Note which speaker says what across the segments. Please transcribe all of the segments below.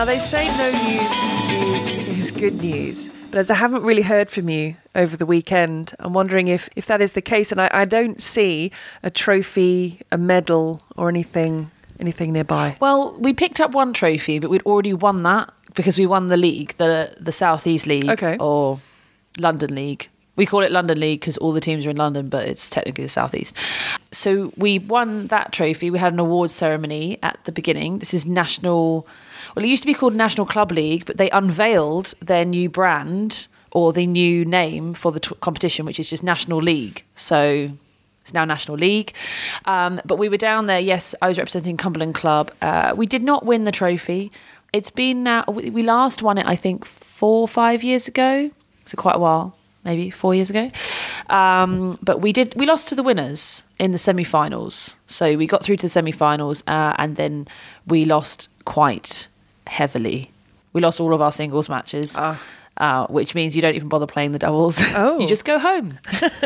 Speaker 1: Now, they say no news is, is good news, but as I haven't really heard from you over the weekend, I'm wondering if, if that is the case. And I, I don't see a trophy, a medal, or anything anything nearby.
Speaker 2: Well, we picked up one trophy, but we'd already won that because we won the league, the the Southeast League,
Speaker 1: Okay.
Speaker 2: or London League. We call it London League because all the teams are in London, but it's technically the Southeast. So we won that trophy. We had an awards ceremony at the beginning. This is national. Well, it used to be called National Club League, but they unveiled their new brand or the new name for the t- competition, which is just National League. So it's now National League. Um, but we were down there. Yes, I was representing Cumberland Club. Uh, we did not win the trophy. It's been now. We last won it, I think, four or five years ago. So quite a while, maybe four years ago. Um, but we did. We lost to the winners in the semi-finals. So we got through to the semi-finals, uh, and then we lost quite heavily. We lost all of our singles matches.
Speaker 1: Ah.
Speaker 2: Uh, which means you don't even bother playing the doubles.
Speaker 1: Oh.
Speaker 2: you just go home.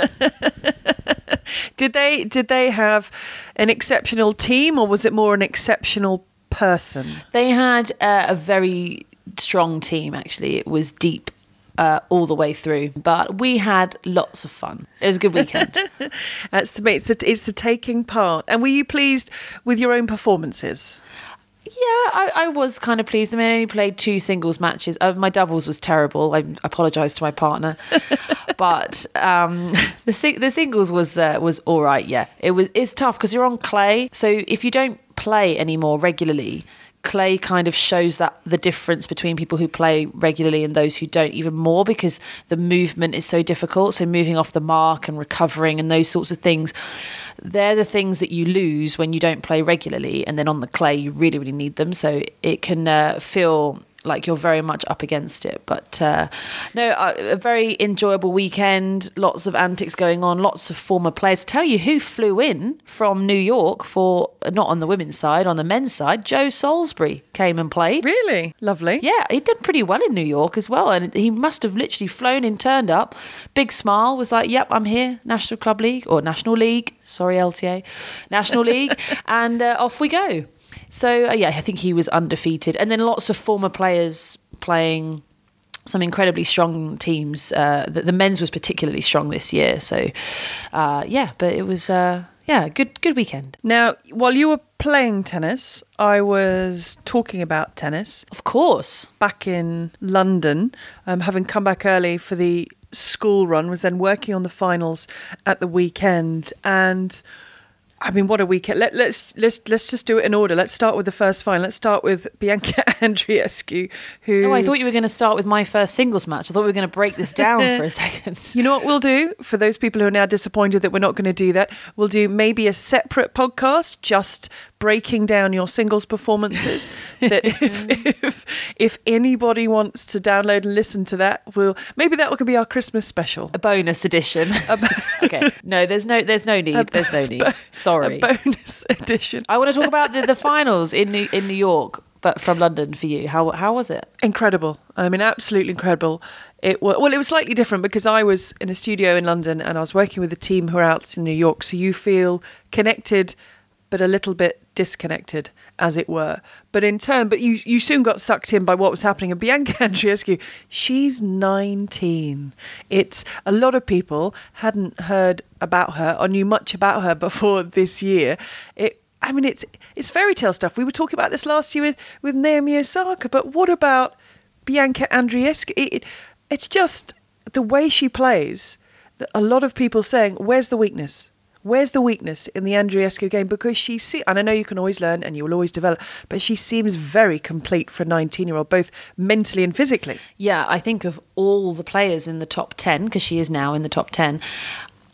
Speaker 1: Did they did they have an exceptional team, or was it more an exceptional person?
Speaker 2: They had uh, a very strong team, actually. It was deep uh, all the way through, but we had lots of fun. It was a good weekend.
Speaker 1: That's the it's the, it's the taking part. And were you pleased with your own performances?
Speaker 2: Yeah, I, I was kind of pleased. I mean, I only played two singles matches. Uh, my doubles was terrible. I apologise to my partner, but um, the sing- the singles was uh, was all right. Yeah, it was. It's tough because you're on clay, so if you don't play anymore regularly. Clay kind of shows that the difference between people who play regularly and those who don't even more because the movement is so difficult. So moving off the mark and recovering and those sorts of things, they're the things that you lose when you don't play regularly. And then on the clay, you really, really need them. So it can uh, feel like you're very much up against it. But uh, no, uh, a very enjoyable weekend. Lots of antics going on. Lots of former players. Tell you who flew in from New York for not on the women's side, on the men's side. Joe Salisbury came and played.
Speaker 1: Really lovely.
Speaker 2: Yeah, he did pretty well in New York as well, and he must have literally flown in, turned up, big smile, was like, "Yep, I'm here, National Club League or National League, sorry LTA, National League," and uh, off we go. So uh, yeah, I think he was undefeated, and then lots of former players playing some incredibly strong teams. Uh, the, the men's was particularly strong this year, so uh, yeah, but it was uh, yeah, good good weekend.
Speaker 1: Now, while you were playing tennis, I was talking about tennis.
Speaker 2: Of course,
Speaker 1: back in London, um, having come back early for the school run, was then working on the finals at the weekend, and I mean, what a weekend! Let, let's let's let's just do it in order. Let's start with the first final. Let's start with Bianca Andreescu, who
Speaker 2: Oh, I thought you were going to start with my first singles match. I thought we were going to break this down for a second.
Speaker 1: You know what we'll do for those people who are now disappointed that we're not going to do that? We'll do maybe a separate podcast just breaking down your singles performances. that if, if if anybody wants to download and listen to that, we'll maybe that could be our Christmas special.
Speaker 2: A bonus edition. okay. No, there's no there's no need. There's no need. Sorry.
Speaker 1: A bonus edition.
Speaker 2: I want to talk about the, the finals in New, in New York, but from London for you. How how was it?
Speaker 1: Incredible. I mean, absolutely incredible. It was, well, it was slightly different because I was in a studio in London and I was working with a team who are out in New York. So you feel connected, but a little bit disconnected, as it were. But in turn, but you, you soon got sucked in by what was happening. And Bianca Andreescu, she's 19. It's a lot of people hadn't heard about her or knew much about her before this year. It I mean, it's it's fairy tale stuff. We were talking about this last year with, with Naomi Osaka, but what about Bianca Andreescu? It, it, it's just the way she plays. A lot of people saying, "Where's the weakness? Where's the weakness in the Andreescu game?" Because she see, and I know you can always learn and you will always develop, but she seems very complete for a 19-year-old, both mentally and physically.
Speaker 2: Yeah, I think of all the players in the top 10, because she is now in the top 10,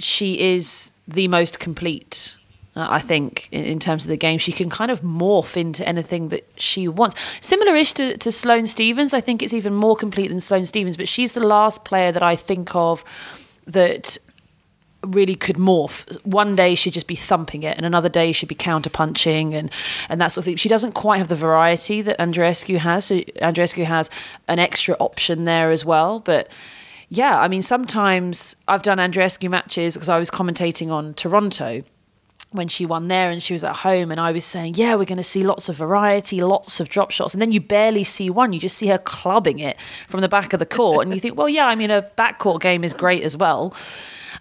Speaker 2: she is the most complete. uh, I think in, terms of the game, she can kind of morph into anything that she wants. Similar-ish to, to Sloane Stevens. I think it's even more complete than Sloane Stevens, but she's the last player that I think of that really could morph. One day she'd just be thumping it, and another day she'd be counter punching and and that sort of thing. She doesn't quite have the variety that Andreescu has. So Andreescu has an extra option there as well, but. Yeah, I mean, sometimes I've done Andreescu matches because I was commentating on Toronto, when she won there and she was at home and I was saying, yeah, we're going to see lots of variety, lots of drop shots. And then you barely see one. You just see her clubbing it from the back of the court. and you think, well, yeah, I mean, a backcourt game is great as well.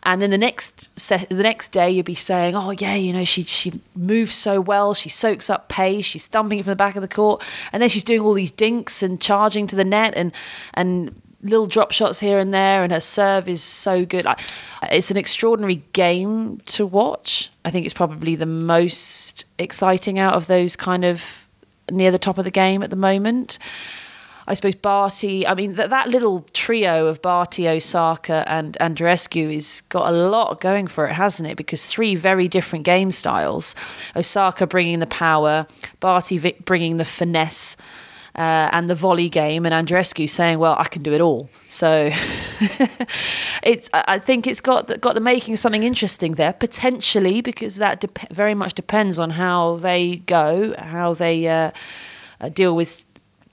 Speaker 2: And then the next set, the next day, you'd be saying, "Oh yeah, you know, she she moves so well. She soaks up pace. She's thumping it from the back of the court, and then she's doing all these dinks and charging to the net and and little drop shots here and there, and her serve is so good. It's an extraordinary game to watch. I think it's probably the most exciting out of those kind of near the top of the game at the moment. I suppose Barty. I mean, that, that little trio of Barty, Osaka, and Andreescu has got a lot going for it, hasn't it? Because three very different game styles. Osaka bringing the power, Barty bringing the finesse. Uh, and the volley game, and Andreescu saying, "Well, I can do it all." So, it's. I think it's got got the making of something interesting there potentially because that de- very much depends on how they go, how they uh, uh deal with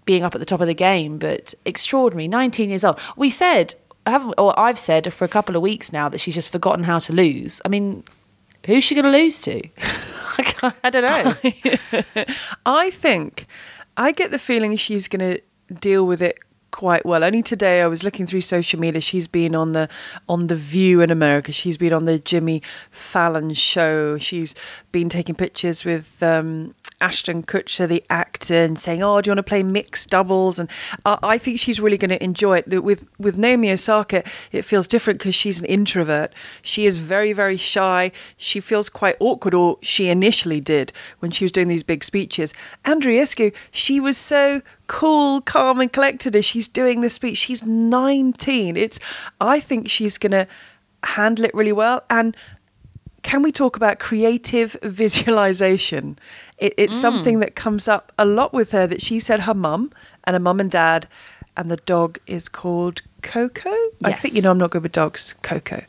Speaker 2: being up at the top of the game, but extraordinary. 19 years old. We said, haven't, or I've said for a couple of weeks now that she's just forgotten how to lose. I mean, who's she going to lose to? I don't know.
Speaker 1: I think, I get the feeling she's going to deal with it quite well. Only today I was looking through social media. She's been on the on the View in America. She's been on the Jimmy Fallon show. She's been taking pictures with um, Ashton Kutcher, the actor, and saying, "Oh, do you want to play mixed doubles?" And I think she's really going to enjoy it. With with Naomi Osaka, it feels different because she's an introvert. She is very very shy. She feels quite awkward, or she initially did when she was doing these big speeches. Andreescu, she was so cool, calm, and collected as she's doing the speech. She's 19. It's I think she's going to handle it really well and can we talk about creative visualization? It, it's mm. something that comes up a lot with her that she said her mum and her mum and dad, and the dog is called Coco. Yes. I think, you know, I'm not good with dogs. Coco.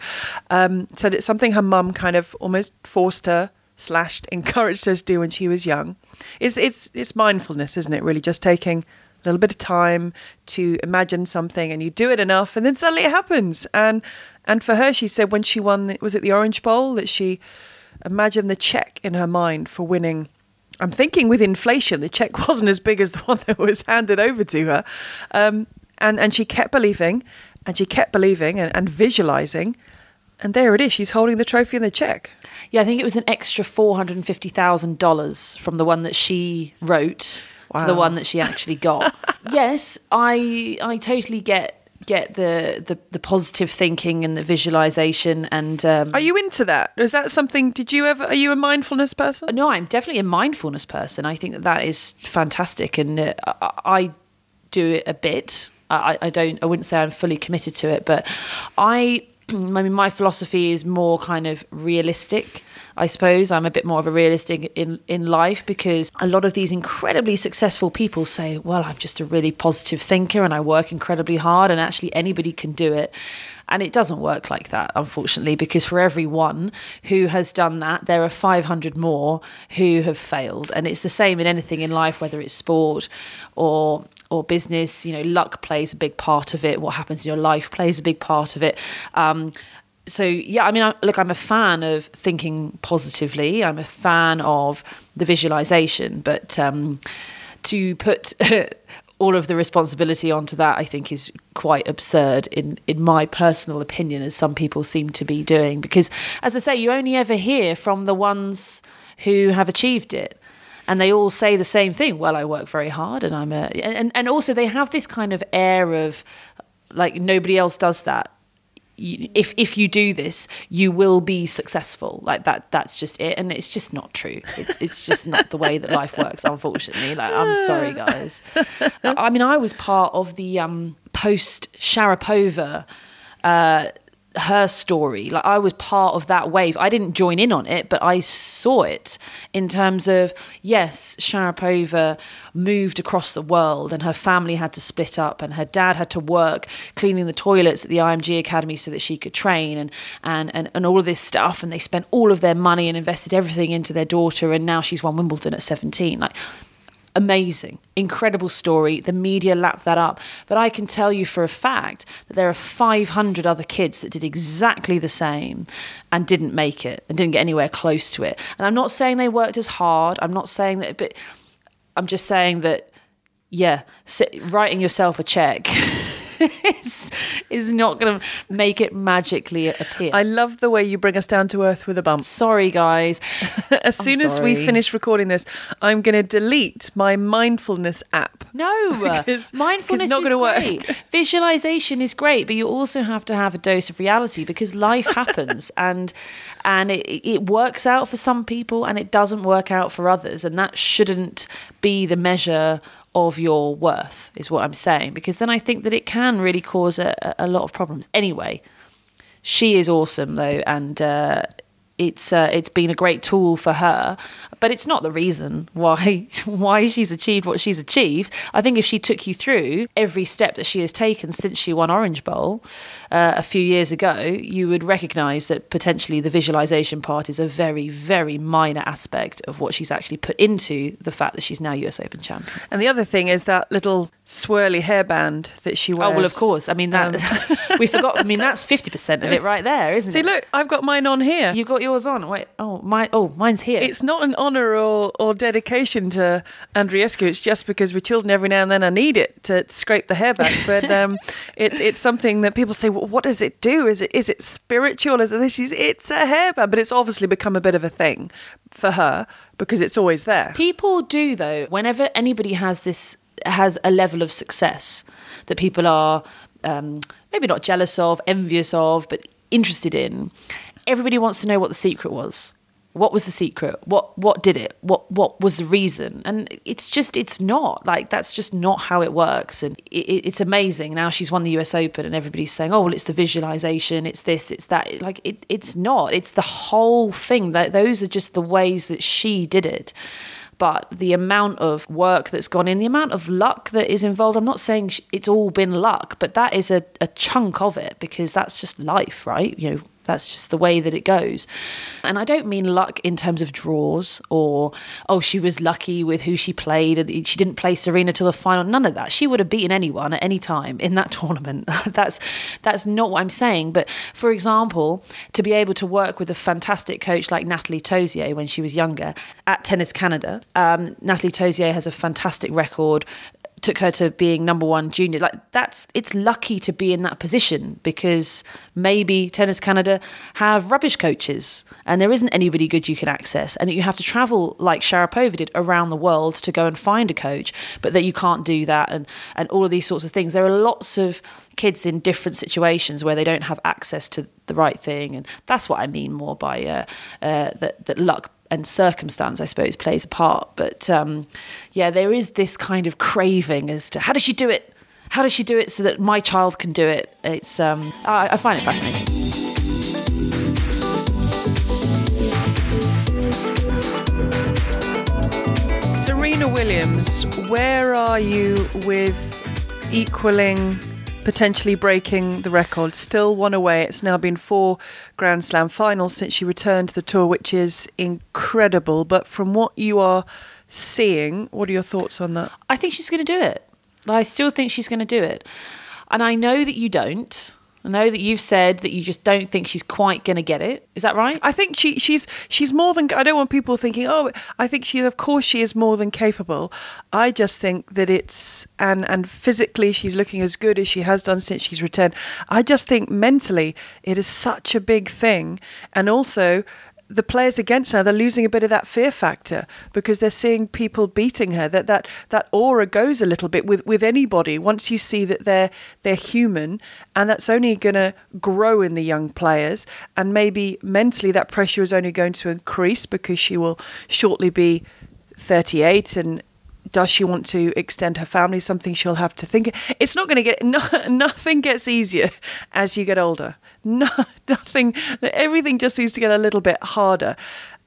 Speaker 1: Um, so it's something her mum kind of almost forced her slashed encouraged her to do when she was young. It's it's it's mindfulness, isn't it? Really, just taking little bit of time to imagine something, and you do it enough, and then suddenly it happens. And and for her, she said when she won, was it the Orange Bowl that she imagined the check in her mind for winning I'm thinking with inflation, the check wasn't as big as the one that was handed over to her. Um, and, and she kept believing and she kept believing and, and visualizing. And there it is. She's holding the trophy and the check.
Speaker 2: Yeah, I think it was an extra $450,000 from the one that she wrote wow. to the one that she actually got. yes, I I totally get get the, the, the positive thinking and the visualization and um,
Speaker 1: are you into that is that something did you ever are you a mindfulness person
Speaker 2: no i'm definitely a mindfulness person i think that that is fantastic and uh, I, do it a bit I, I don't i wouldn't say i'm fully committed to it but i I mean, my philosophy is more kind of realistic. I suppose I'm a bit more of a realistic in in life because a lot of these incredibly successful people say, "Well, I'm just a really positive thinker and I work incredibly hard, and actually anybody can do it." And it doesn't work like that, unfortunately, because for every one who has done that, there are 500 more who have failed. And it's the same in anything in life, whether it's sport or or business. You know, luck plays a big part of it. What happens in your life plays a big part of it. Um, so yeah, I mean, I, look, I'm a fan of thinking positively. I'm a fan of the visualization, but um, to put all of the responsibility onto that, I think, is quite absurd in in my personal opinion, as some people seem to be doing. Because, as I say, you only ever hear from the ones who have achieved it and they all say the same thing. Well, I work very hard, and I'm a and and also they have this kind of air of like nobody else does that. If if you do this, you will be successful. Like that. That's just it, and it's just not true. It's, it's just not the way that life works. Unfortunately, like I'm sorry, guys. I mean, I was part of the um, post Sharapova. Uh, her story. Like I was part of that wave. I didn't join in on it, but I saw it in terms of yes, Sharapova moved across the world and her family had to split up and her dad had to work cleaning the toilets at the IMG Academy so that she could train and and and, and all of this stuff and they spent all of their money and invested everything into their daughter and now she's won Wimbledon at 17. Like amazing, incredible story. The media lapped that up. But I can tell you for a fact that there are 500 other kids that did exactly the same and didn't make it and didn't get anywhere close to it. And I'm not saying they worked as hard. I'm not saying that, but I'm just saying that, yeah, writing yourself a check. is, is not going to make it magically appear.
Speaker 1: I love the way you bring us down to earth with a bump.
Speaker 2: Sorry, guys.
Speaker 1: as soon as we finish recording this, I'm going to delete my mindfulness app.
Speaker 2: No, because, mindfulness is not going to work. Visualization is great, but you also have to have a dose of reality because life happens and and it, it works out for some people and it doesn't work out for others, and that shouldn't be the measure of your worth, is what I'm saying, because then I think that it can really cause a, a lot of problems. Anyway, she is awesome though, and uh, it's uh, it's been a great tool for her, but it's not the reason why why she's achieved what she's achieved. I think if she took you through every step that she has taken since she won Orange Bowl uh, a few years ago, you would recognise that potentially the visualization part is a very very minor aspect of what she's actually put into the fact that she's now US Open champion.
Speaker 1: And the other thing is that little swirly hairband that she wears.
Speaker 2: Oh well, of course. I mean that um. we forgot. I mean that's fifty percent of it right there, isn't
Speaker 1: See,
Speaker 2: it?
Speaker 1: See, look, I've got mine on here.
Speaker 2: You've got yours on. Wait, oh my, oh mine's here.
Speaker 1: It's not an honour or, or dedication to Andreescu. It's just because we're children, every now and then I need it to scrape the hair back. But um, it, it's something that people say, well, what does it do? Is it is it spiritual? Is it this? It's a hairband, but it's obviously become a bit of a thing for her because it's always there.
Speaker 2: People do though. Whenever anybody has this has a level of success that people are um, maybe not jealous of, envious of, but interested in. Everybody wants to know what the secret was. What was the secret? What what did it? What what was the reason? And it's just it's not like that's just not how it works. And it, it's amazing. Now she's won the U.S. Open, and everybody's saying, "Oh, well, it's the visualization, it's this, it's that." Like it, it's not. It's the whole thing. That those are just the ways that she did it but the amount of work that's gone in, the amount of luck that is involved, I'm not saying it's all been luck, but that is a, a chunk of it because that's just life, right? You know, that's just the way that it goes. And I don't mean luck in terms of draws or, oh, she was lucky with who she played she didn't play Serena till the final. None of that. She would have beaten anyone at any time in that tournament. that's that's not what I'm saying. But for example, to be able to work with a fantastic coach like Nathalie Tauziat when she was younger at Tennis Canada, um, Nathalie Tauziat has a fantastic record took her to being number one junior. Like that's it's lucky to be in that position because maybe Tennis Canada have rubbish coaches and there isn't anybody good you can access, and that you have to travel like Sharapova did around the world to go and find a coach, but that you can't do that, and and all of these sorts of things. There are lots of kids in different situations where they don't have access to the right thing, and that's what I mean more by uh, uh, that that luck and circumstance, I suppose, plays a part. But um, yeah, there is this kind of craving as to how does she do it? How does she do it so that my child can do it? It's um, I, I find it fascinating.
Speaker 1: Serena Williams, where are you with equaling potentially breaking the record. Still one away. It's now been four Grand Slam finals since she returned to the tour, which is incredible. But from what you are seeing, what are your thoughts on that?
Speaker 2: I think she's going to do it. I still think she's going to do it. And I know that you don't. I know that you've said that you just don't think she's quite going to get it. Is that right?
Speaker 1: I think she she's she's more than. I don't want people thinking, oh, I think she. Of course, she is more than capable. I just think that it's and and physically she's looking as good as she has done since she's returned. I just think mentally it is such a big thing, and also the players against her, they're losing a bit of that fear factor because they're seeing people beating her. That that that aura goes a little bit with, with anybody once you see that they're they're human, and that's only going to grow in the young players. And maybe mentally, that pressure is only going to increase because she will shortly be 38 and does she want to extend her family? Something she'll have to think. It's not going to get no, nothing gets easier as you get older. No, nothing. Everything just seems to get a little bit harder.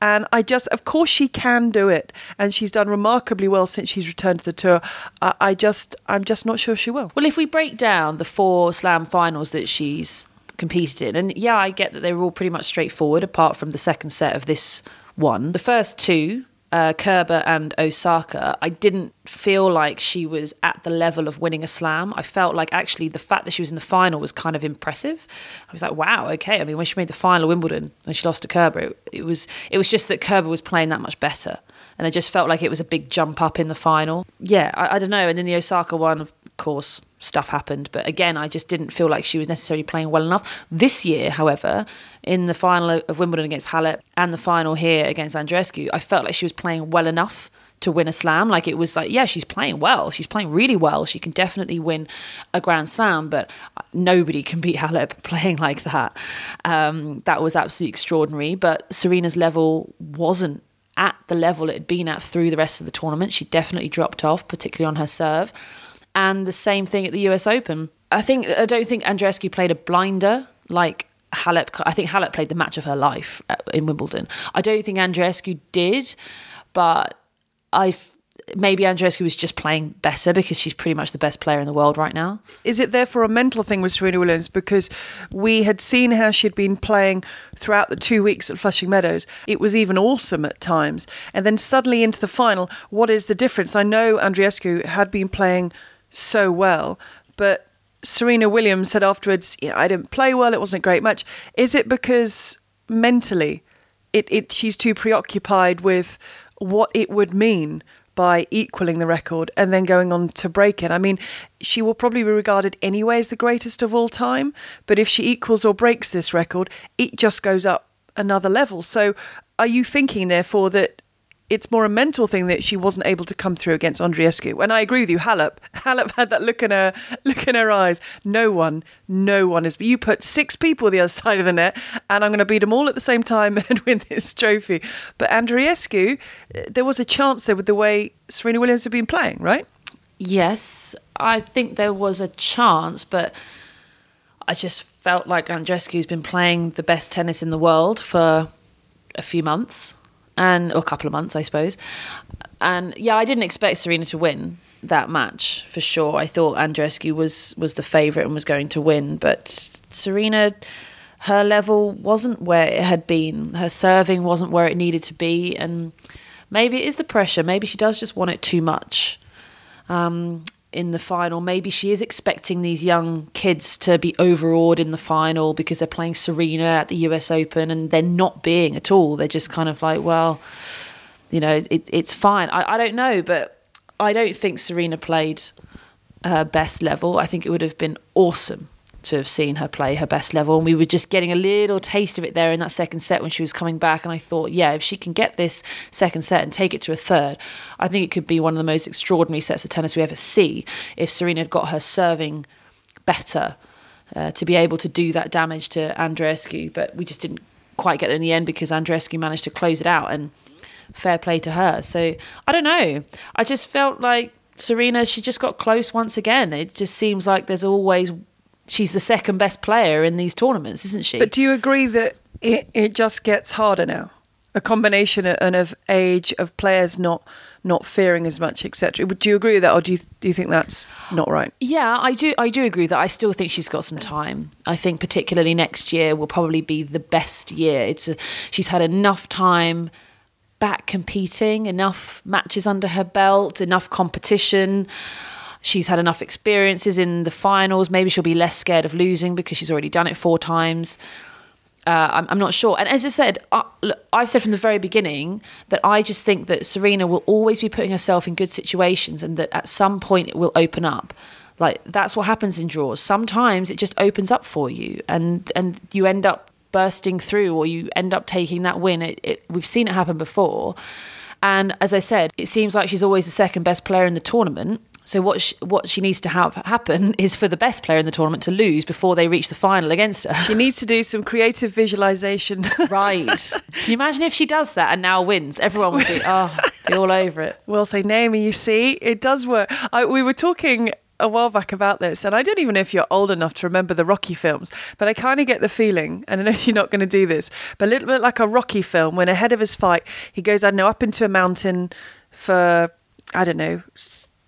Speaker 1: And I just, of course, she can do it, and she's done remarkably well since she's returned to the tour. I, I just, I'm just not sure she will.
Speaker 2: Well, if we break down the four Slam finals that she's competed in, and yeah, I get that they were all pretty much straightforward, apart from the second set of this one. The first two uh, Kerber and Osaka, I didn't feel like she was at the level of winning a slam. I felt like actually the fact that she was in the final was kind of impressive. I was like, wow, okay. I mean, when she made the final of Wimbledon and she lost to Kerber, it, it was it was just that Kerber was playing that much better, and I just felt like it was a big jump up in the final. Yeah, I, I don't know. And then the Osaka one, of course, stuff happened. But again, I just didn't feel like she was necessarily playing well enough. This year, however, in the final of Wimbledon against Halep and the final here against Andreescu, I felt like she was playing well enough to win a slam. Like it was like, yeah, she's playing well. She's playing really well. She can definitely win a Grand Slam, but nobody can beat Halep playing like that. Um, that was absolutely extraordinary. But Serena's level wasn't at the level it had been at through the rest of the tournament. She definitely dropped off, particularly on her serve. And the same thing at the US Open. I think I don't think Andreescu played a blinder like Halep. I think Halep played the match of her life in Wimbledon. I don't think Andreescu did, but I maybe Andreescu was just playing better because she's pretty much the best player in the world right now.
Speaker 1: Is it therefore a mental thing with Serena Williams because we had seen how she'd been playing throughout the two weeks at Flushing Meadows? It was even awesome at times, and then suddenly into the final, what is the difference? I know Andreescu had been playing so well. But Serena Williams said afterwards, know, I didn't play well, it wasn't a great match. Is it because mentally it, it she's too preoccupied with what it would mean by equaling the record and then going on to break it. I mean, she will probably be regarded anyway as the greatest of all time, but if she equals or breaks this record, it just goes up another level. So are you thinking therefore that it's more a mental thing that she wasn't able to come through against Andreescu. And I agree with you, Halep. Halep had that look in her look in her eyes. No one, no one is. You put six people the other side of the net, and I'm going to beat them all at the same time and win this trophy. But Andreescu, eh, there was a chance there with the way Serena Williams had been playing, right?
Speaker 2: Yes, I think there was a chance, but I just felt like Andreescu's been playing the best tennis in the world for a few months and or a couple of months, I suppose. And yeah, I didn't expect Serena to win that match for sure. I thought Andreescu was was the favourite and was going to win, but Serena, her level wasn't where it had been. Her serving wasn't where it needed to be, and maybe it is the pressure. Maybe she does just want it too much. Um, in the final. Maybe she is expecting these young kids to be overawed in the final because they're playing Serena at the US Open and they're not being at all. They're just kind of like, well, you know, it, it's fine. I, I don't know, but I don't think Serena played her best level. I think it would have been awesome to have seen her play her best level. And we were just getting a little taste of it there in that second set when she was coming back. And I thought, yeah, if she can get this second set and take it to a third, I think it could be one of the most extraordinary sets of tennis we ever see if Serena had got her serving better uh, to be able to do that damage to Andreescu. But we just didn't quite get there in the end because Andreescu managed to close it out. And fair play to her. So I don't know. I just felt like Serena, she just got close once again. It just seems like there's always she's the second best player in these tournaments, isn't she?
Speaker 1: But do you agree that it, it just gets harder now? A combination of, of age of players not not fearing as much, etc. Do you agree with that, or do you do you think that's not right?
Speaker 2: Yeah, I do. I do agree with that. I still think she's got some time. I think particularly next year will probably be the best year. It's a, she's had enough time back competing, enough matches under her belt, enough competition she's had enough experiences in the finals. Maybe she'll be less scared of losing because she's already done it four times. Uh, I'm, I'm, not sure. And as I said, I, I've said from the very beginning that I just think that Serena will always be putting herself in good situations and that at some point it will open up. Like that's what happens in draws. Sometimes it just opens up for you and, and you end up bursting through or you end up taking that win. It, it, we've seen it happen before. And as I said, it seems like she's always the second best player in the tournament. So what she, what she needs to have happen is for the best player in the tournament to lose before they reach the final against her.
Speaker 1: She needs to do some creative visualization.
Speaker 2: right. Can you imagine if she does that and now wins? Everyone would be oh, be all over it.
Speaker 1: We'll say, Naomi, you see, it does work. I, we were talking a while back about this, and I don't even know if you're old enough to remember the Rocky films, but I kind of get the feeling, and I know you're not going to do this, but a little bit like a Rocky film when ahead of his fight, he goes, I don't know, up into a mountain for, I don't know,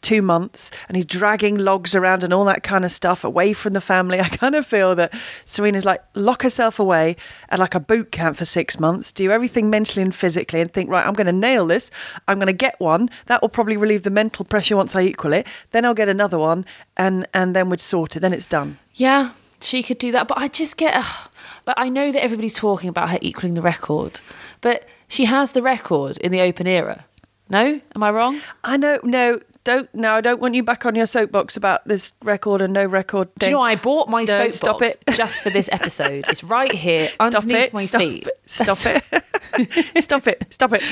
Speaker 1: two months and he's dragging logs around and all that kind of stuff away from the family. I kind of feel that Serena's like lock herself away at like a boot camp for six months, do everything mentally and physically, and think, right, I'm going to nail this. I'm going to get one. That will probably relieve the mental pressure once I equal it. Then I'll get another one, and and then we'd sort it. Then it's done.
Speaker 2: Yeah, she could do that, but I just get. Uh, like I know that everybody's talking about her equaling the record, but she has the record in the open era. No, am I wrong?
Speaker 1: I know. No, don't. now. I don't want you back on your soapbox about this record and no record
Speaker 2: Do
Speaker 1: thing.
Speaker 2: you know I bought my
Speaker 1: No,
Speaker 2: soapbox
Speaker 1: stop it.
Speaker 2: just for this episode? It's right here
Speaker 1: Stop
Speaker 2: underneath
Speaker 1: it!
Speaker 2: my
Speaker 1: stop
Speaker 2: feet.
Speaker 1: it! Stop it! stop it! Stop it!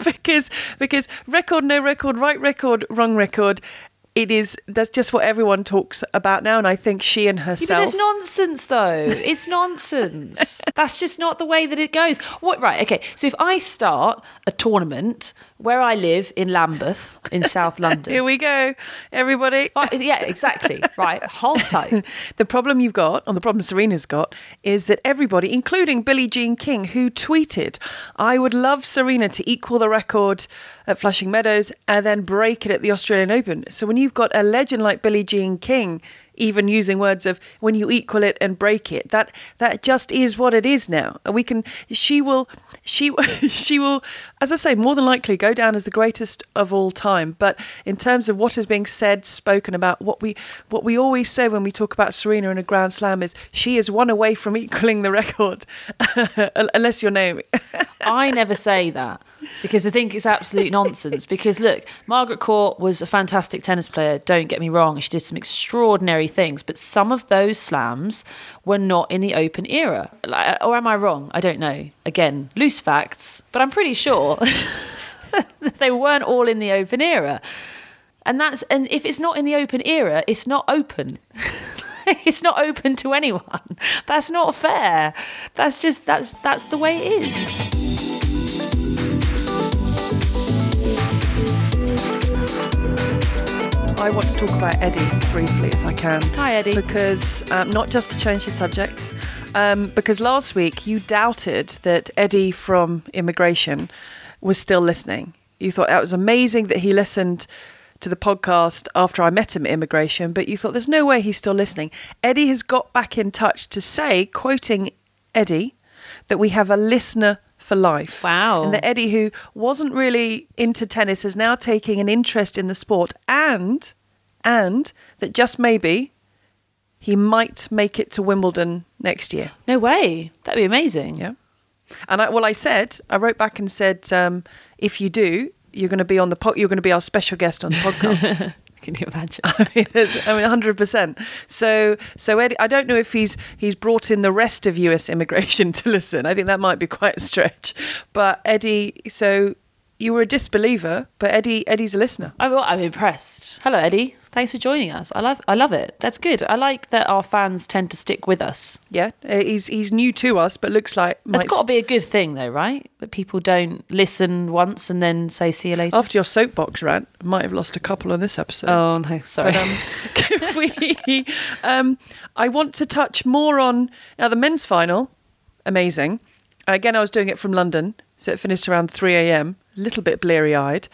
Speaker 1: because because record, no record, right record, wrong record. It is. That's just what everyone talks about now, and I think she and
Speaker 2: Yeah, but
Speaker 1: herself.
Speaker 2: it's nonsense, though. It's nonsense. That's just not the way that it goes. What? Right? Okay. So if I start a tournament where I live in Lambeth in South London,
Speaker 1: Here we go, everybody.
Speaker 2: Right, yeah, exactly. Right, hold tight.
Speaker 1: The problem you've got, or the problem Serena's got, is that everybody, including Billie Jean King, who tweeted, I would love Serena to equal the record at Flushing Meadows and then break it at the Australian Open. So when you've got a legend like Billie Jean King, even using words of when you equal it and break it, that that just is what it is now. And we can she will she she will, as I say, more than likely go down as the greatest of all time. But in terms of what is being said, spoken about, what we what we always say when we talk about Serena in a Grand Slam is she is one away from equaling the record, unless you're naming.
Speaker 2: I never say that because I think it's absolute nonsense. Because look, Margaret Court was a fantastic tennis player, don't get me wrong. She did some extraordinary things, but some of those slams were not in the open era. Like, uh, or am I wrong? I don't know. Again, loose facts, but I'm pretty sure they weren't all in the open era. And that's and if it's not in the open era, it's not open. it's not open to anyone. That's not fair. That's just that's that's the way it is.
Speaker 1: I want to talk about Eddie briefly, if I can.
Speaker 2: Hi, Eddie.
Speaker 1: Because um, not just to change the subject, um, because last week you doubted that Eddie from Immigration was still listening. You thought that was amazing that he listened to the podcast after I met him at Immigration, but you thought there's no way he's still listening. Eddie has got back in touch to say, quoting Eddie, that we have a listener for life.
Speaker 2: Wow.
Speaker 1: And that Eddie, who wasn't really into tennis, is now taking an interest in the sport, and and that just maybe he might make it to Wimbledon next year.
Speaker 2: No way. That'd be amazing.
Speaker 1: Yeah. And I, well, I said, I wrote back and said, um, if you do, you're going to be on the po- you're going to be our special guest on the podcast.
Speaker 2: Can you imagine?
Speaker 1: I mean, I mean, hundred percent. So, so Eddie, I don't know if he's he's brought in the rest of U.S. immigration to listen. I think that might be quite a stretch. But Eddie, so you were a disbeliever, but Eddie, Eddie's a listener.
Speaker 2: I'm, I'm impressed. Hello, Eddie. Thanks for joining us. I love I love it. That's good. I like that our fans tend to stick with us.
Speaker 1: Yeah, uh, he's he's new to us, but looks like
Speaker 2: That's
Speaker 1: might-
Speaker 2: got to be a good thing, though, right? That people don't listen once and then say see you later.
Speaker 1: after your soapbox rant. Might have lost a couple on this episode.
Speaker 2: Oh no, sorry.
Speaker 1: But um, we, um, I want to touch more on now the men's final. Amazing. Again, I was doing it from London, so it finished around three a.m. Little bit bleary eyed.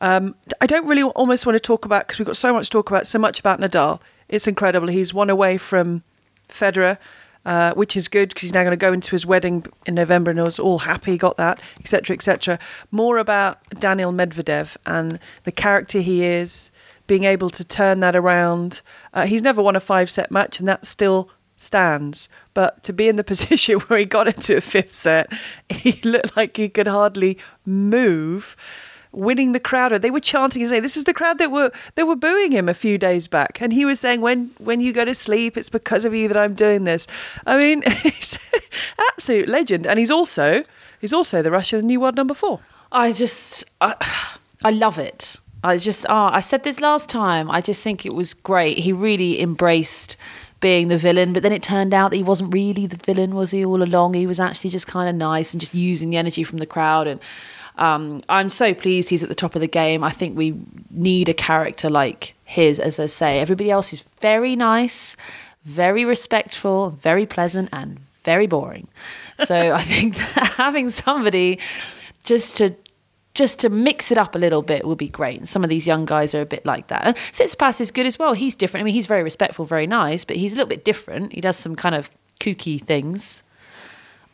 Speaker 1: Um, I don't really almost want to talk about because we've got so much to talk about. So much about Nadal. It's incredible. He's one away from Federer. Uh, which is good because he's now going to go into his wedding in November and he was all happy, got that, etc., etc. More about Daniel Medvedev and the character he is, being able to turn that around. Uh, he's never won a five set match, and that's still stands. But to be in the position where he got into a fifth set, he looked like he could hardly move. Winning the crowd, they were chanting his name. This is the crowd that were they were booing him a few days back, and he was saying, "When when you go to sleep, it's because of you that I'm doing this." I mean, he's an absolute legend, and he's also he's also the Russian new world number four.
Speaker 2: I just, I, I love it. I just, oh, I said this last time. I just think it was great. He really embraced being the villain, but then it turned out that he wasn't really the villain, was he, all along? He was actually just kind of nice and just using the energy from the crowd. And um, I'm so pleased he's at the top of the game. I think we need a character like his, as I say. Everybody else is very nice, very respectful, very pleasant, and very boring. So I think having somebody just to just to mix it up a little bit would be great. And some of these young guys are a bit like that. And Tsitsipas is good as well. He's different. I mean, he's very respectful, very nice, but he's a little bit different. He does some kind of kooky things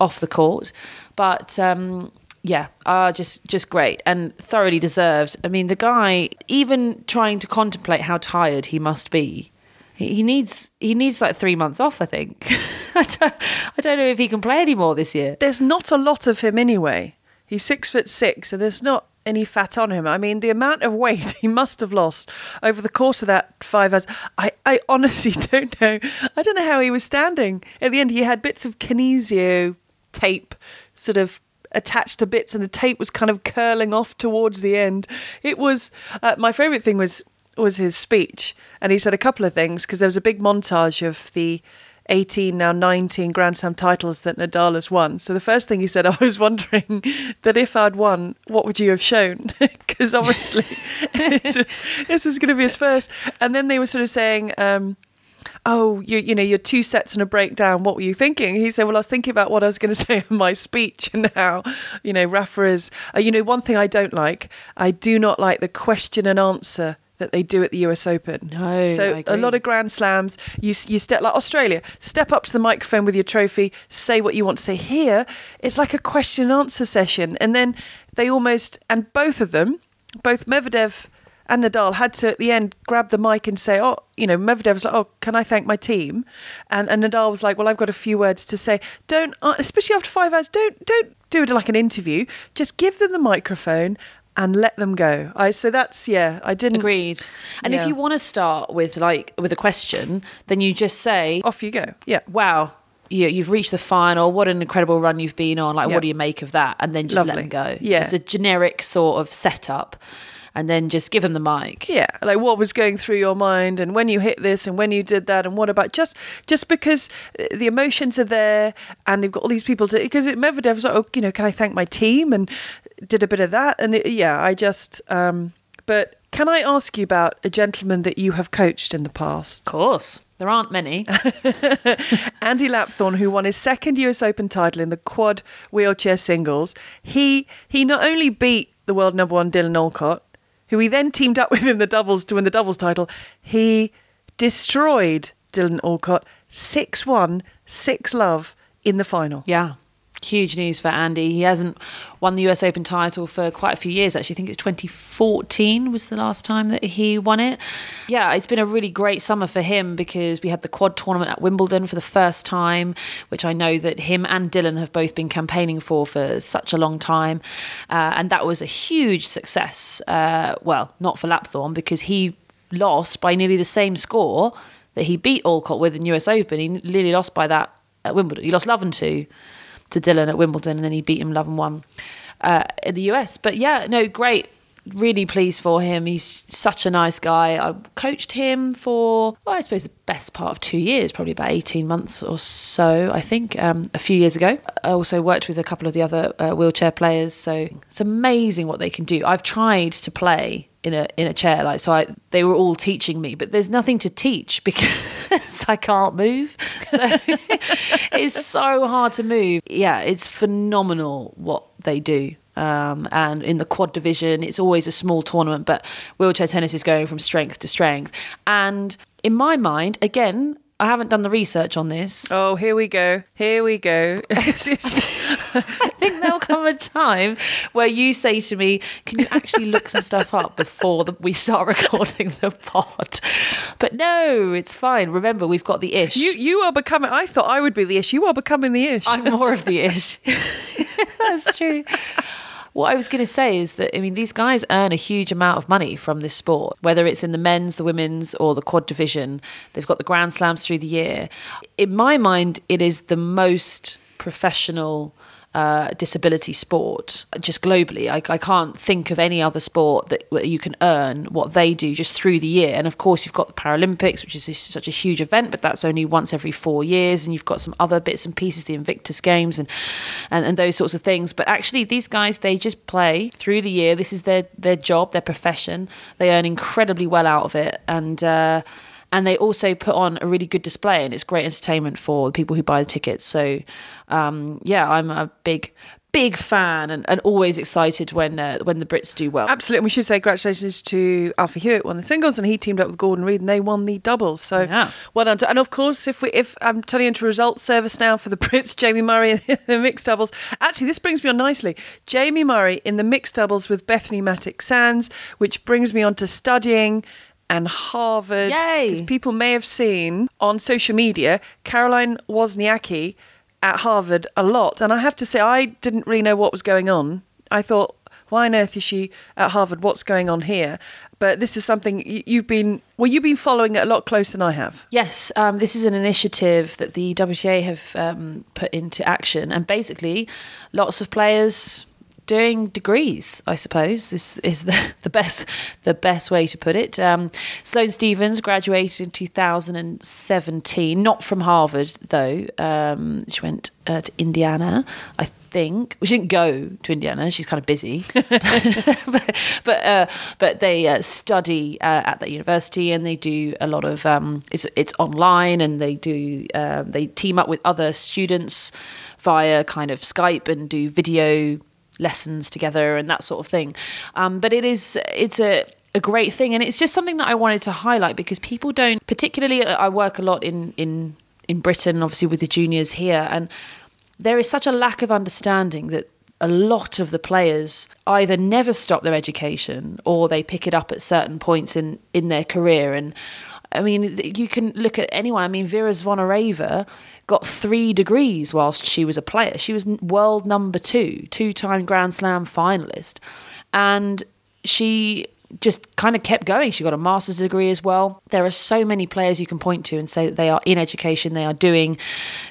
Speaker 2: off the court. But um, yeah, uh, just just great and thoroughly deserved. I mean, the guy, even trying to contemplate how tired he must be, he, he needs he needs like three months off. I think. I, don't, I don't know if he can play anymore this year.
Speaker 1: There's not a lot of him anyway. He's six foot six, and there's not any fat on him. I mean, the amount of weight he must have lost over the course of that five hours, I, I honestly don't know. I don't know how he was standing. At the end, he had bits of kinesio tape sort of attached to bits, and the tape was kind of curling off towards the end. It was uh, my favourite thing was was his speech, and he said a couple of things because there was a big montage of the 18, now 19 Grand Slam titles that Nadal has won. So the first thing he said, I was wondering that if I'd won, what would you have shown? Because obviously this, was, going to be his first. And then they were sort of saying, um, oh, you, you know, you're two sets and a breakdown. What were you thinking? He said, well, I was thinking about what I was going to say in my speech and how, you know, Rafa is, uh, you know, one thing I don't like, I do not like the question and answer that they do at the US Open.
Speaker 2: No,
Speaker 1: so a lot of Grand Slams, you you step like Australia, step up to the microphone with your trophy, say what you want to say. Here, it's like a question and answer session, and then they almost and both of them, both Medvedev and Nadal had to at the end grab the mic and say, "Oh, you know, Medvedev was like, oh, can I thank my team?" And and Nadal was like, "Well, I've got a few words to say. Don't, uh, especially after five hours, don't don't do it like an interview. Just give them the microphone." And let them go. I so that's yeah. I didn't
Speaker 2: Agreed. And
Speaker 1: Yeah.
Speaker 2: if you want to start with like with a question, then you just say,
Speaker 1: off you go. Yeah.
Speaker 2: "Wow, you, you've reached the final. What an incredible run you've been on. Like,
Speaker 1: Yeah.
Speaker 2: what do you make of that?" And then just let them go.
Speaker 1: Yeah.
Speaker 2: just a generic sort of setup, and then just give them the mic.
Speaker 1: Yeah, like what was going through your mind, and when you hit this, and when you did that, and what about just just because uh, the emotions are there, and they've got all these people to because Medvedev was like, oh, you know, can I thank my team, and did a bit of that, and it, yeah, I just. um But can I ask you about a gentleman that you have coached in the past?
Speaker 2: Of course, there aren't many.
Speaker 1: Andy Lapthorne, who won his second US Open title in the quad wheelchair singles, he he not only beat the world number one Dylan Alcott, who he then teamed up with in the doubles to win the doubles title, he destroyed Dylan Alcott 6 1, 6 love in the final.
Speaker 2: Yeah. Huge news for Andy. He hasn't won the US Open title for quite a few years, actually. I think it's 2014 was the last time that he won it. Yeah, it's been a really great summer for him because we had the quad tournament at Wimbledon for the first time, which I know that him and Dylan have both been campaigning for for such a long time. Uh, and that was a huge success. Uh, well, not for Lapthorne because he lost by nearly the same score that he beat Alcott with in the US Open. He nearly lost by that at Wimbledon. He lost love and two to Dylan at Wimbledon, and then he beat him love and one uh, in the US. But yeah, no, great. Really pleased for him. He's such a nice guy. I coached him for, well, I suppose the best part of two years, probably about 18 months or so, I think, um, a few years ago. I also worked with a couple of the other uh, wheelchair players. So it's amazing what they can do. I've tried to play in a in a chair like so I they were all teaching me but there's nothing to teach because I can't move so it's so hard to move yeah it's phenomenal what they do um, and in the quad division it's always a small tournament but wheelchair tennis is going from strength to strength and in my mind again I haven't done the research on this
Speaker 1: Oh, here we go. Here we go.
Speaker 2: I think there'll come a time where you say to me, "Can you actually look some stuff up before the, we start recording the pod?" But no, it's fine. Remember, we've got the ish.
Speaker 1: you you are becoming I thought I would be the ish. You are becoming the ish.
Speaker 2: I'm more of the ish. That's true. What I was going to say is that I mean these guys earn a huge amount of money from this sport, whether it's in the men's, the women's, or the quad division. They've got the Grand Slams through the year. In my mind, it is the most professional uh, disability sport just globally. I, I can't think of any other sport that you can earn what they do just through the year. And of course, you've got the Paralympics, which is such a huge event, but that's only once every four years. And you've got some other bits and pieces, the Invictus Games and, and, and those sorts of things. But actually, these guys, they just play through the year. This is their, their job, their profession. They earn incredibly well out of it. And, uh, and they also put on a really good display and it's great entertainment for the people who buy the tickets so um, yeah i'm a big big fan and, and always excited when uh, when the Brits do well.
Speaker 1: Absolutely. And we should say congratulations to Alfie Hewett won the singles and he teamed up with Gordon Reid and they won the doubles. So
Speaker 2: Yeah.
Speaker 1: well done. to- And of course, if we if I'm turning into results service now for the Brits, Jamie Murray in the mixed doubles. Actually, this brings me on nicely. Jamie Murray in the mixed doubles with Bethany Mattek-Sands, which brings me on to studying and Harvard.
Speaker 2: Yay.
Speaker 1: As people may have seen on social media, Caroline Wozniacki at Harvard a lot. And I have to say, I didn't really know what was going on. I thought, why on earth is she at Harvard? What's going on here? But this is something you've been, well, you've been following it a lot closer than I have.
Speaker 2: Yes, um, this is an initiative that the WTA have um, put into action, and basically, lots of players doing degrees. I suppose this is the, the best the best way to put it. Um, Sloane Stevens graduated in 2017, not from Harvard though. Um, she went uh, to Indiana, I think. Well, she didn't go to Indiana. She's kind of busy, but but, uh, but they uh, study uh, at that university and they do a lot of um, it's it's online and they do uh, they team up with other students via kind of Skype and do video lessons together and that sort of thing. Um, but it is it's a a great thing and it's just something that I wanted to highlight because people don't particularly I work a lot in in in Britain obviously with the juniors here and there is such a lack of understanding that a lot of the players either never stop their education or they pick it up at certain points in, in their career. And I mean, you can look at anyone. I mean, Vera Zvonareva got three degrees whilst she was a player. She was world number two, two time Grand Slam finalist. And she just kind of kept going. She got a master's degree as well. There are so many players you can point to and say that they are in education, they are doing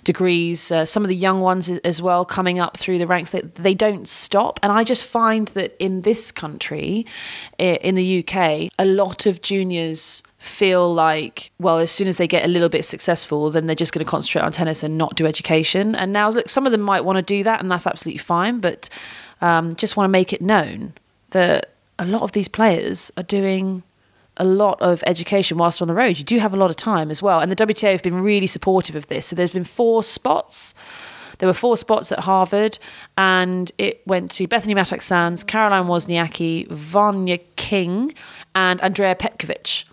Speaker 2: degrees. Uh, some of the young ones as well coming up through the ranks, that they don't stop. And I just find that in this country, in the UK, a lot of juniors feel like well as soon as they get a little bit successful then they're just going to concentrate on tennis and not do education and now look some of them might want to do that and that's absolutely fine but um, just want to make it known that a lot of these players are doing a lot of education whilst on the road. You do have a lot of time as well. And the WTA have been really supportive of this. So there's been four spots. There were four spots at Harvard, and it went to Bethany Mattek-Sands, Caroline Wozniacki, Vania King, and Andrea Petkovic.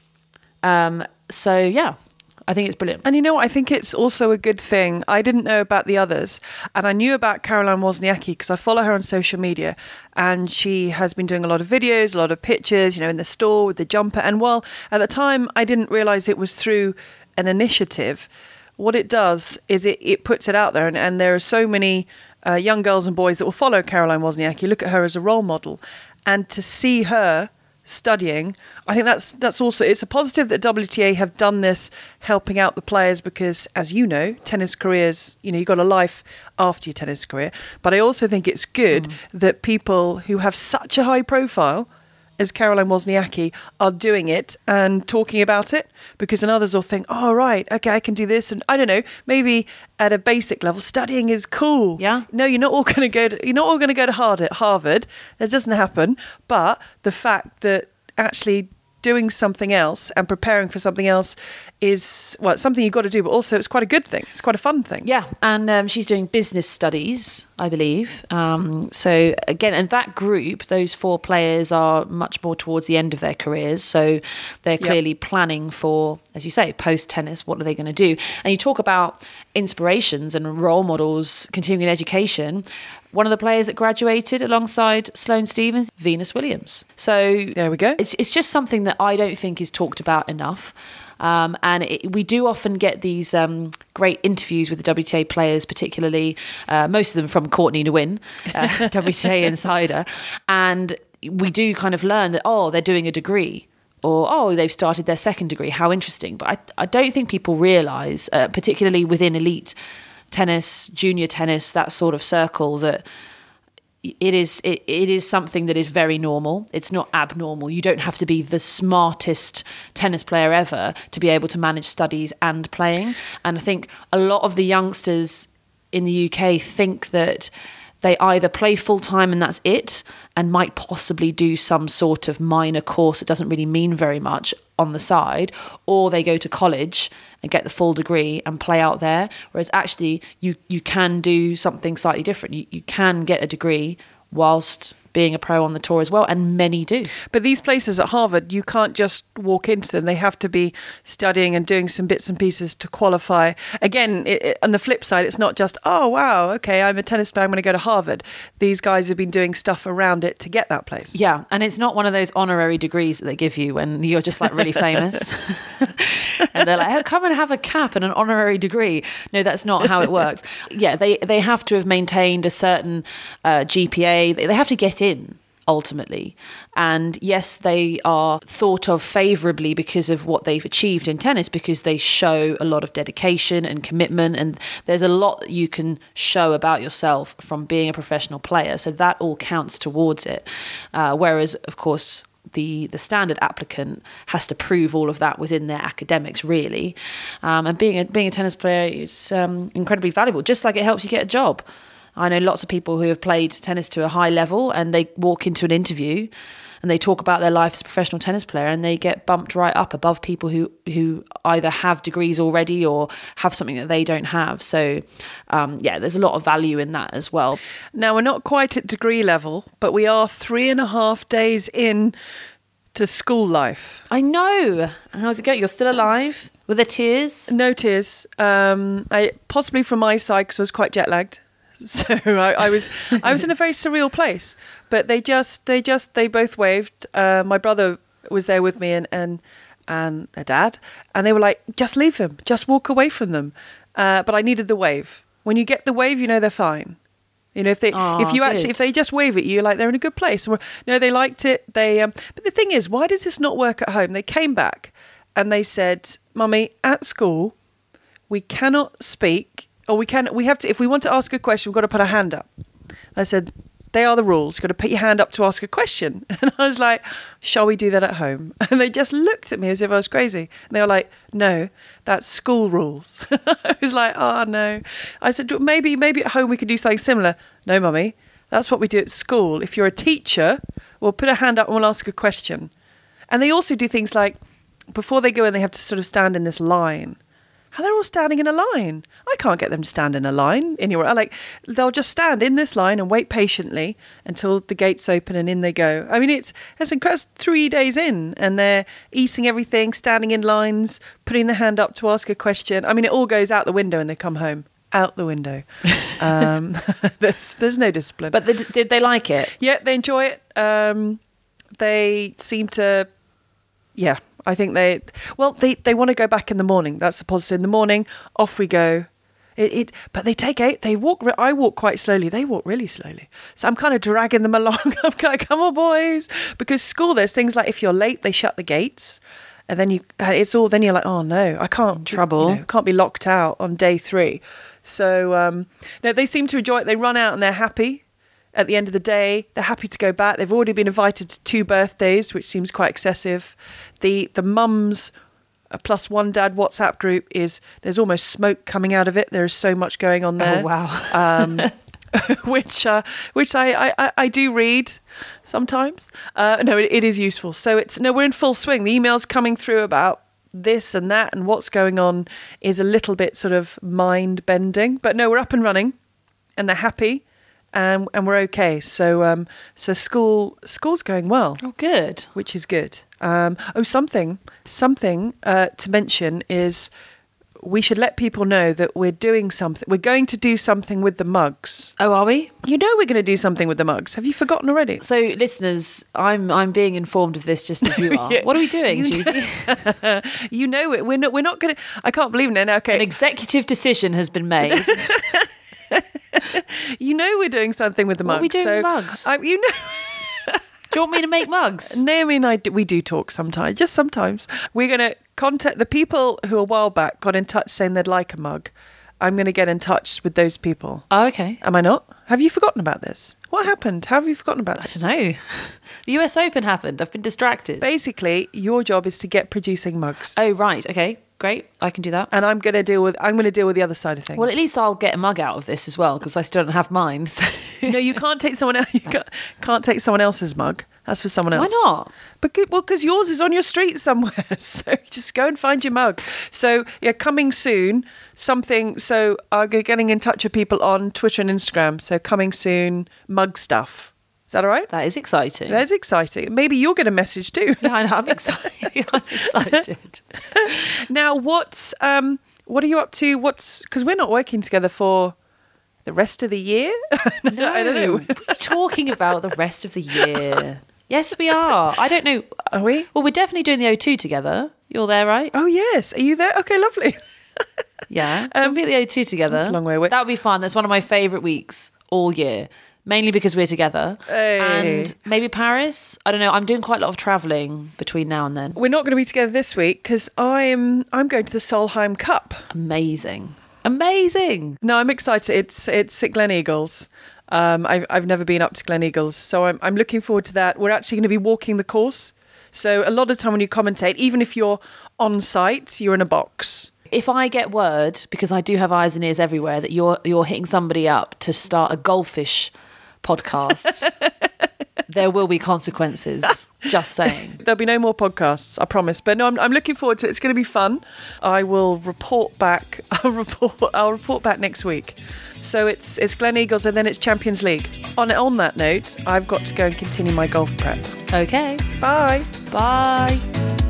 Speaker 2: Um, so, yeah, I think it's brilliant.
Speaker 1: And you know? I think it's also a good thing. I didn't know about the others, and I knew about Caroline Wozniacki because I follow her on social media, and she has been doing a lot of videos, a lot of pictures, you know, in the store with the jumper. And while at the time I didn't realize it was through an initiative, what it does is it, it puts it out there, and, and there are so many uh, young girls and boys that will follow Caroline Wozniacki, look at her as a role model, and to see her studying. I think that's that's also it's a positive that WTA have done this, helping out the players because, as you know, tennis careers, you know, you got a life after your tennis career. But I also think it's good mm. that people who have such a high profile as Caroline Wozniacki are doing it and talking about it because then others will think, oh, right, okay, I can do this. And I don't know, maybe at a basic level, studying is cool.
Speaker 2: Yeah.
Speaker 1: No, you're not all going to go to, you're not all going to go to Harvard, Harvard. That doesn't happen. But the fact that actually doing something else and preparing for something else is, well, something you've got to do, but also it's quite a good thing. It's quite a fun thing.
Speaker 2: Yeah, and um, she's doing business studies, I believe. Um, so again, and that group, those four players are much more towards the end of their careers. So they're clearly planning for, as you say, post tennis. What are they going to do? And you talk about inspirations and role models, continuing education. One of the players that graduated alongside Sloane Stevens, Venus Williams. So
Speaker 1: There we go.
Speaker 2: it's, it's just something that I don't think is talked about enough. Um, and it, we do often get these um, great interviews with the WTA players, particularly uh, most of them from Courtney Nguyen, uh, WTA insider. And we do kind of learn that, oh, they're doing a degree. Or, oh, they've started their second degree. How interesting. But I, I don't think people realise, uh, particularly within elite tennis, junior tennis, that sort of circle, that it is it, it is something that is very normal. It's not abnormal. You don't have to be the smartest tennis player ever to be able to manage studies and playing. And i think a lot of the youngsters in the UK think that they either play full time and that's it, and might possibly do some sort of minor course that doesn't really mean very much on the side, or they go to college and get the full degree and play out there. Whereas actually, you you can do something slightly different. You you can get a degree whilst being a pro on the tour as well, and many do.
Speaker 1: But these places at Harvard, you can't just walk into them. They have to be studying and doing some bits and pieces to qualify. Again, it, it, on the flip side, it's not just, oh, wow, okay, I'm a tennis player, I'm going to go to Harvard. These guys have been doing stuff around it to get that place.
Speaker 2: Yeah, and it's not one of those honorary degrees that they give you when you're just like really famous. and they're like, oh, come and have a cap and an honorary degree. No, that's not how it works. Yeah, they, they have to have maintained a certain uh, GPA. They have to get in ultimately. And yes, they are thought of favorably because of what they've achieved in tennis, because they show a lot of dedication and commitment. And there's a lot that you can show about yourself from being a professional player. So that all counts towards it. Uh, whereas, of course, the the standard applicant has to prove all of that within their academics, really. Um, and being a being a tennis player is um, incredibly valuable. Just like it helps you get a job. I know lots of people who have played tennis to a high level, and they walk into an interview and they talk about their life as a professional tennis player and they get bumped right up above people who who either have degrees already or have something that they don't have so um, yeah there's a lot of value in that as well
Speaker 1: Now, we're not quite at degree level, but we are three and a half days in to school life.
Speaker 2: i know how's it going you're still alive with the tears
Speaker 1: No tears. Um, I, possibly from my side because I was quite jet lagged. So I, I was I was in a very surreal place. But they just they just they both waved. Uh, my brother was there with me and and and their dad, and they were like, just leave them, just walk away from them. Uh, but I needed the wave. When you get the wave, you know they're fine. You know, if they if you actually if they just wave at you, like they're in a good place. No, they liked it. They um, but the thing is, why does this not work at home? They came back and they said, "Mummy, at school, we cannot speak, or we can we have to if we want to ask a question, we've got to put a hand up." I said, "They are the rules. You've got to put your hand up to ask a question." And I was like, "Shall we do that at home?" And they just looked at me as if I was crazy. And they were like, "No, that's school rules." I was like, "Oh no." I said, "Maybe maybe at home we could do something similar." No, mummy. That's what we do at school. If you're a teacher, we'll put a hand up and we'll ask a question. And they also do things like before they go in, they have to sort of stand in this line. How they're all standing in a line. I can't get them to stand in a line anywhere. Like they'll just stand in this line and wait patiently until the gates open and in they go. I mean, it's it's incredible. Three days in and they're eating everything, standing in lines, putting their hand up to ask a question. I mean, it all goes out the window and they come home out the window. Um, there's there's no discipline.
Speaker 2: but did they like it
Speaker 1: Yeah, they enjoy it. Um, they seem to, yeah. I think they, well, they they want to go back in the morning. That's the positive. In the morning, off we go. It, it but they take eight. They walk. I walk quite slowly. They walk really slowly. So I'm kind of dragging them along. I'm kind of come on, boys, because school. There's things like if you're late, they shut the gates. And then you, it's all. Then you're like, oh no, I can't.
Speaker 2: Trouble.
Speaker 1: you know, can't be locked out on day three. So um, no, they seem to enjoy it. They run out and they're happy. At the end of the day, they're happy to go back. They've already been invited to two birthdays, which seems quite excessive. The the mums uh, plus one dad WhatsApp group is there's almost smoke coming out of it. There is so much going on there
Speaker 2: oh wow
Speaker 1: um, which uh, which I, I, I do read sometimes. Uh, no, it, it is useful. So it's no, we're in full swing. The emails coming through about this and that and what's going on is a little bit sort of mind bending. But no, we're up and running, and they're happy, and and we're okay. So um, so school school's going well
Speaker 2: oh good
Speaker 1: which is good. Um, oh, something, something uh, to mention is we should let people know that we're doing something. We're going to do something with the mugs.
Speaker 2: oh are we
Speaker 1: You know we're going to do something with the mugs. Have you forgotten already?
Speaker 2: So, listeners, I'm I'm being informed of this just as you are.
Speaker 1: Yeah.
Speaker 2: What are we doing,
Speaker 1: You
Speaker 2: Judy?
Speaker 1: you know it. We're not. We're not going to. I can't believe it. Okay.
Speaker 2: An executive decision has been made.
Speaker 1: you know we're doing something with the
Speaker 2: What
Speaker 1: mugs.
Speaker 2: are we doing
Speaker 1: so
Speaker 2: mugs?
Speaker 1: I, you know.
Speaker 2: Do you want me to make mugs?
Speaker 1: Naomi and I, do, we do talk sometimes, just sometimes. We're going to contact the people who a while back got in touch saying they'd like a mug. I'm going to get in touch with those people.
Speaker 2: Oh, okay.
Speaker 1: Am I not? Have you forgotten about this? What happened? How have you forgotten about
Speaker 2: I don't know. The US Open happened. I've been distracted.
Speaker 1: Basically, your job is to get producing mugs.
Speaker 2: Oh, right. Okay. Great. I can do that.
Speaker 1: and I'm going to deal with I'm going to deal with the other side of things.
Speaker 2: Well, at least I'll get a mug out of this as well because I still don't have mine. So.
Speaker 1: no, you can't take someone else. You can't, can't take someone else's mug. That's for someone else.
Speaker 2: Why not?
Speaker 1: But well, because yours is on your street somewhere. So just go and find your mug. So yeah, coming soon. Something. So I'm getting in touch with people on Twitter and Instagram. So coming soon, mug stuff. Is that all right?
Speaker 2: That is exciting.
Speaker 1: That's exciting. Maybe you'll get a message too.
Speaker 2: yeah, I know, I'm excited. I'm excited.
Speaker 1: now, what's um, what are you up to? What's because we're not working together for the rest of the year.
Speaker 2: No,
Speaker 1: I don't know.
Speaker 2: Are talking about the rest of the year? Yes, we are. I don't know.
Speaker 1: Are we?
Speaker 2: Well, we're definitely doing the O2 together. You're there, right?
Speaker 1: Oh yes. Are you there? Okay, lovely.
Speaker 2: Yeah. So we'll be at the O2 together.
Speaker 1: that's a long way away.
Speaker 2: That would be fun. That's one of my favourite weeks all year. Mainly because we're together.
Speaker 1: Hey.
Speaker 2: And maybe Paris. I don't know. I'm doing quite a lot of travelling between now and then.
Speaker 1: We're not going to be together this week because I'm I'm going to the Solheim Cup.
Speaker 2: Amazing. Amazing.
Speaker 1: No, I'm excited. It's it's at Gleneagles. Um, I've I've never been up to Gleneagles, so I'm I'm looking forward to that. We're actually going to be walking the course. So a lot of time when you commentate, even if you're on site, you're in a box.
Speaker 2: If I get word, because I do have eyes and ears everywhere, that you're you're hitting somebody up to start a goldfish podcast, there will be consequences. Just saying.
Speaker 1: There'll be no more podcasts, I promise. But no, I'm, I'm looking forward to it. It's going to be fun. I will report back. I'll report. I'll report back next week. So it's it's Gleneagles and then it's Champions League. On on that note, I've got to go and continue my golf prep.
Speaker 2: Okay.
Speaker 1: Bye.
Speaker 2: Bye.